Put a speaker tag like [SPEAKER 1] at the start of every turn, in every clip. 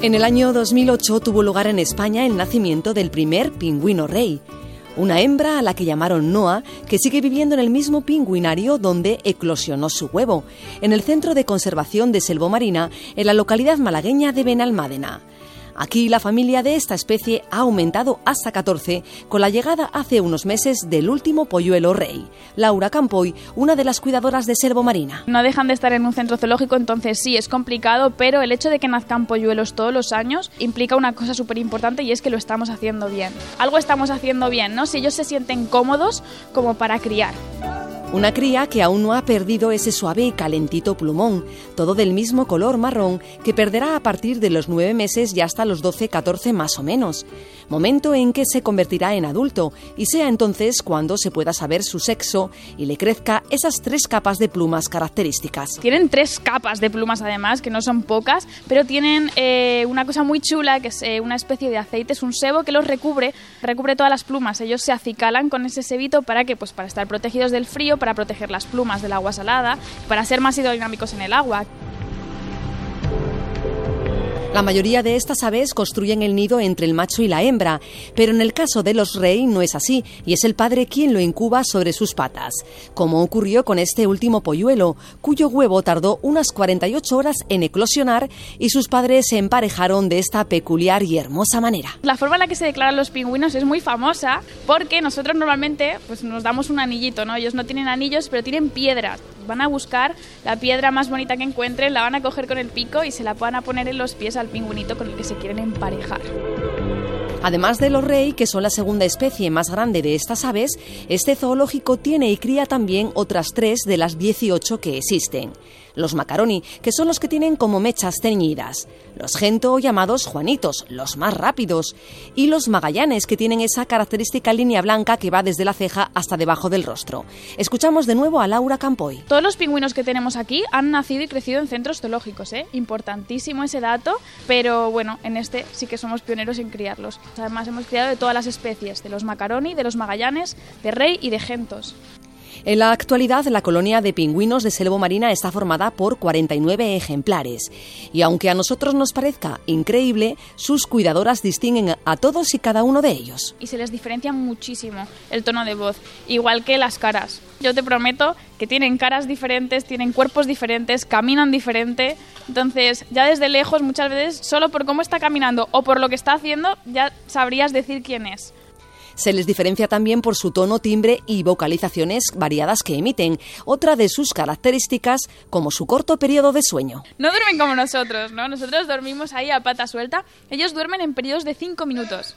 [SPEAKER 1] En el año 2008 tuvo lugar en España el nacimiento del primer pingüino rey, una hembra a la que llamaron Noah, que sigue viviendo en el mismo pingüinario donde eclosionó su huevo, en el Centro de Conservación de Selvomarina, en la localidad malagueña de Benalmádena. Aquí la familia de esta especie ha aumentado hasta 14 con la llegada hace unos meses del último polluelo rey. Laura Campoy, una de las cuidadoras de Servo Marina.
[SPEAKER 2] No dejan de estar en un centro zoológico, entonces sí, es complicado, pero el hecho de que nazcan polluelos todos los años implica una cosa súper importante y es que lo estamos haciendo bien. Algo estamos haciendo bien, ¿no? Si ellos se sienten cómodos como para criar.
[SPEAKER 1] Una cría que aún no ha perdido ese suave y calentito plumón, todo del mismo color marrón, que perderá a partir de los nueve meses y hasta los 12-14 más o menos, momento en que se convertirá en adulto y sea entonces cuando se pueda saber su sexo y le crezca esas tres capas de plumas características.
[SPEAKER 2] Tienen tres capas de plumas además, que no son pocas, pero tienen eh, una cosa muy chula, que es eh, una especie de aceite, es un sebo que los recubre, recubre todas las plumas. Ellos se acicalan con ese sebito para que, pues para estar protegidos del frío, para proteger las plumas del agua salada, para ser más hidrodinámicos en el agua.
[SPEAKER 1] La mayoría de estas aves construyen el nido entre el macho y la hembra, pero en el caso de los rey no es así, y es el padre quien lo incuba sobre sus patas, como ocurrió con este último polluelo, cuyo huevo tardó unas 48 horas en eclosionar y sus padres se emparejaron de esta peculiar y hermosa manera.
[SPEAKER 2] La forma en la que se declaran los pingüinos es muy famosa porque nosotros normalmente pues, nos damos un anillito, ¿no? Ellos no tienen anillos, pero tienen piedras. Van a buscar la piedra más bonita que encuentren, la van a coger con el pico y se la van a poner en los pies al pingüinito con el que se quieren emparejar.
[SPEAKER 1] Además de los rey, que son la segunda especie más grande de estas aves, este zoológico tiene y cría también otras tres de las 18 que existen. Los macaroni, que son los que tienen como mechas teñidas. Los gento, llamados juanitos, los más rápidos. Y los magallanes, que tienen esa característica línea blanca que va desde la ceja hasta debajo del rostro. Escuchamos de nuevo a Laura Campoy.
[SPEAKER 2] Todos los pingüinos que tenemos aquí han nacido y crecido en centros zoológicos, ¿eh? Importantísimo ese dato, pero bueno, en este sí que somos pioneros en criarlos. Además hemos criado de todas las especies, de los macaroni, de los magallanes, de rey y de gentos.
[SPEAKER 1] En la actualidad, la colonia de pingüinos de Selvo Marina está formada por 49 ejemplares. Y aunque a nosotros nos parezca increíble, sus cuidadoras distinguen a todos y cada uno de ellos.
[SPEAKER 2] Y se les diferencia muchísimo el tono de voz, igual que las caras. Yo te prometo que tienen caras diferentes, tienen cuerpos diferentes, caminan diferente. Entonces, ya desde lejos, muchas veces, solo por cómo está caminando o por lo que está haciendo, ya sabrías decir quién es.
[SPEAKER 1] Se les diferencia también por su tono, timbre y vocalizaciones variadas que emiten, otra de sus características como su corto periodo de sueño.
[SPEAKER 2] No duermen como nosotros, ¿no? Nosotros dormimos ahí a pata suelta, ellos duermen en periodos de 5 minutos.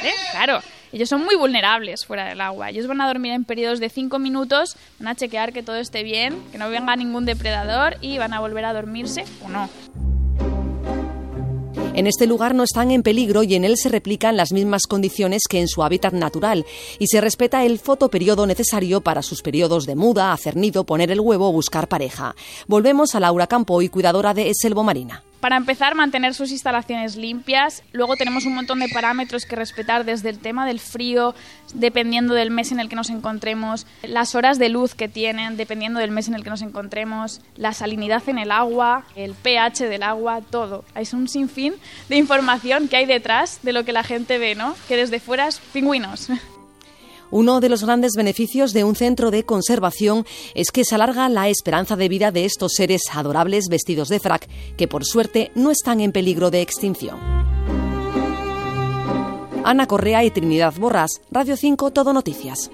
[SPEAKER 2] ¿Eh? Claro, ellos son muy vulnerables fuera del agua. Ellos van a dormir en periodos de 5 minutos, van a chequear que todo esté bien, que no venga ningún depredador y van a volver a dormirse o no.
[SPEAKER 1] En este lugar no están en peligro y en él se replican las mismas condiciones que en su hábitat natural y se respeta el fotoperiodo necesario para sus periodos de muda, hacer nido, poner el huevo o buscar pareja. Volvemos a Laura Campo y cuidadora de Selvo Marina.
[SPEAKER 2] Para empezar, mantener sus instalaciones limpias. Luego tenemos un montón de parámetros que respetar desde el tema del frío, dependiendo del mes en el que nos encontremos, las horas de luz que tienen, dependiendo del mes en el que nos encontremos, la salinidad en el agua, el pH del agua, todo. Es un sinfín de información que hay detrás de lo que la gente ve, ¿no? Que desde fuera es pingüinos.
[SPEAKER 1] Uno de los grandes beneficios de un centro de conservación es que se alarga la esperanza de vida de estos seres adorables vestidos de frac, que por suerte no están en peligro de extinción. Ana Correa y Trinidad Borras, Radio 5 Todo Noticias.